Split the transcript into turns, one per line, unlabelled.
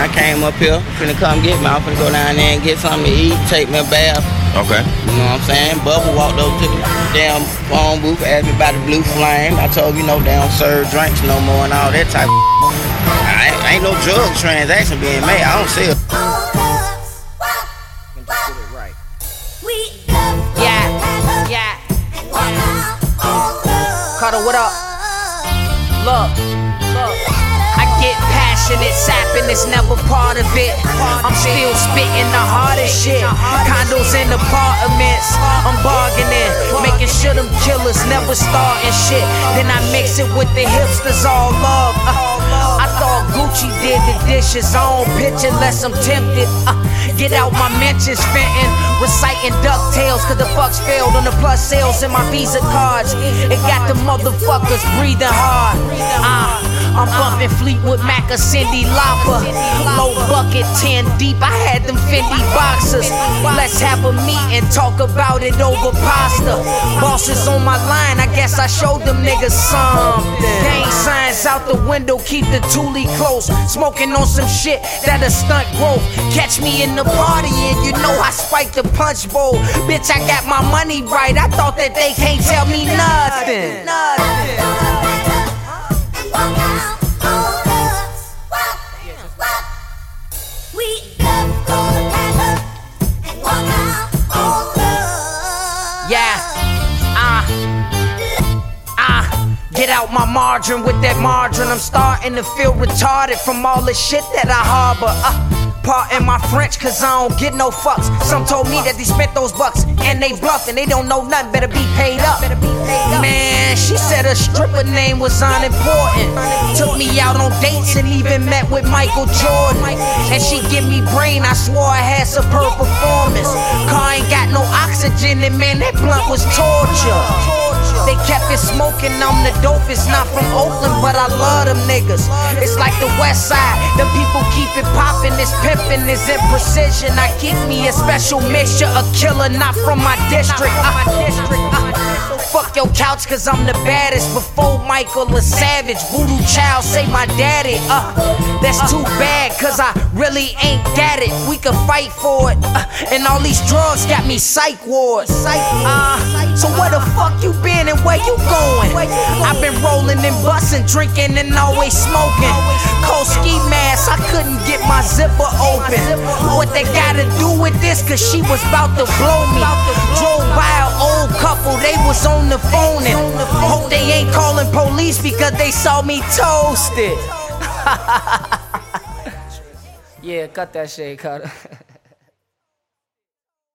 I came up here, finna come get me. I'm finna go down there and get something to eat, take me a bath.
Okay.
You know what I'm saying? Bubba walked over to the damn phone booth, asked me about the blue flame. I told him, you know, they don't serve drinks no more and all that type of I ain't, ain't no drug transaction being made. I don't see it.
Yeah, yeah. Carter, what up? Look, look. Passionate, sapping is never part of it. I'm still spitting the hardest shit. Condos in apartments, I'm bargaining, making sure them killers never starting shit. Then I mix it with the hipsters all love. Uh, I thought Gucci did the dishes. Don't pitch unless I'm tempted. Uh, get out my mentions, fentin', reciting DuckTales, cause the fucks failed on the plus sales in my Visa cards. It got the motherfuckers breathing hard. Uh, I'm Fleetwood Mac or Cyndi Lauper. Low bucket, 10 deep. I had them Fendi boxers. Let's have a meet and talk about it over pasta. Bosses on my line, I guess I showed them niggas something. Gang signs out the window, keep the toolie close. Smoking on some shit that'll stunt growth. Catch me in the party and you know I spike the punch bowl. Bitch, I got my money right. I thought that they can't tell me nothing. Yeah, out my margarine with that margarine. I'm starting to feel retarded from all the shit that I harbor. Uh, Pardon my French, cause I don't get no fucks. Some told me that they spent those bucks and they bluffing. They don't know nothing, better be paid up. Man, she said her stripper name was unimportant. Took me out on dates and even met with Michael Jordan. And she give me brain, I swore I had superb performance. Car ain't got no oxygen, and man, that blunt was torture. They kept it smoking, I'm the dopest. Not from Oakland, but I love them niggas. It's like the West Side, the people keep it popping, This pimpin' is in precision. I keep me a special mixture, a killer, not from my district. Uh, fuck your couch, cause I'm the baddest. Before Michael a Savage, Voodoo Child, say my daddy. Uh, that's too bad, really ain't got it. We could fight for it. Uh, and all these drugs got me psych wards. Uh, so where the fuck you been and where you going? I've been rolling and busting, drinking and always smoking. Cold ski mask, I couldn't get my zipper open. What they gotta do with this? Cause she was about to blow me. Drove by an old couple, they was on the phone and hope they ain't calling police because they saw me toasted. yeah, cut that shit, cut.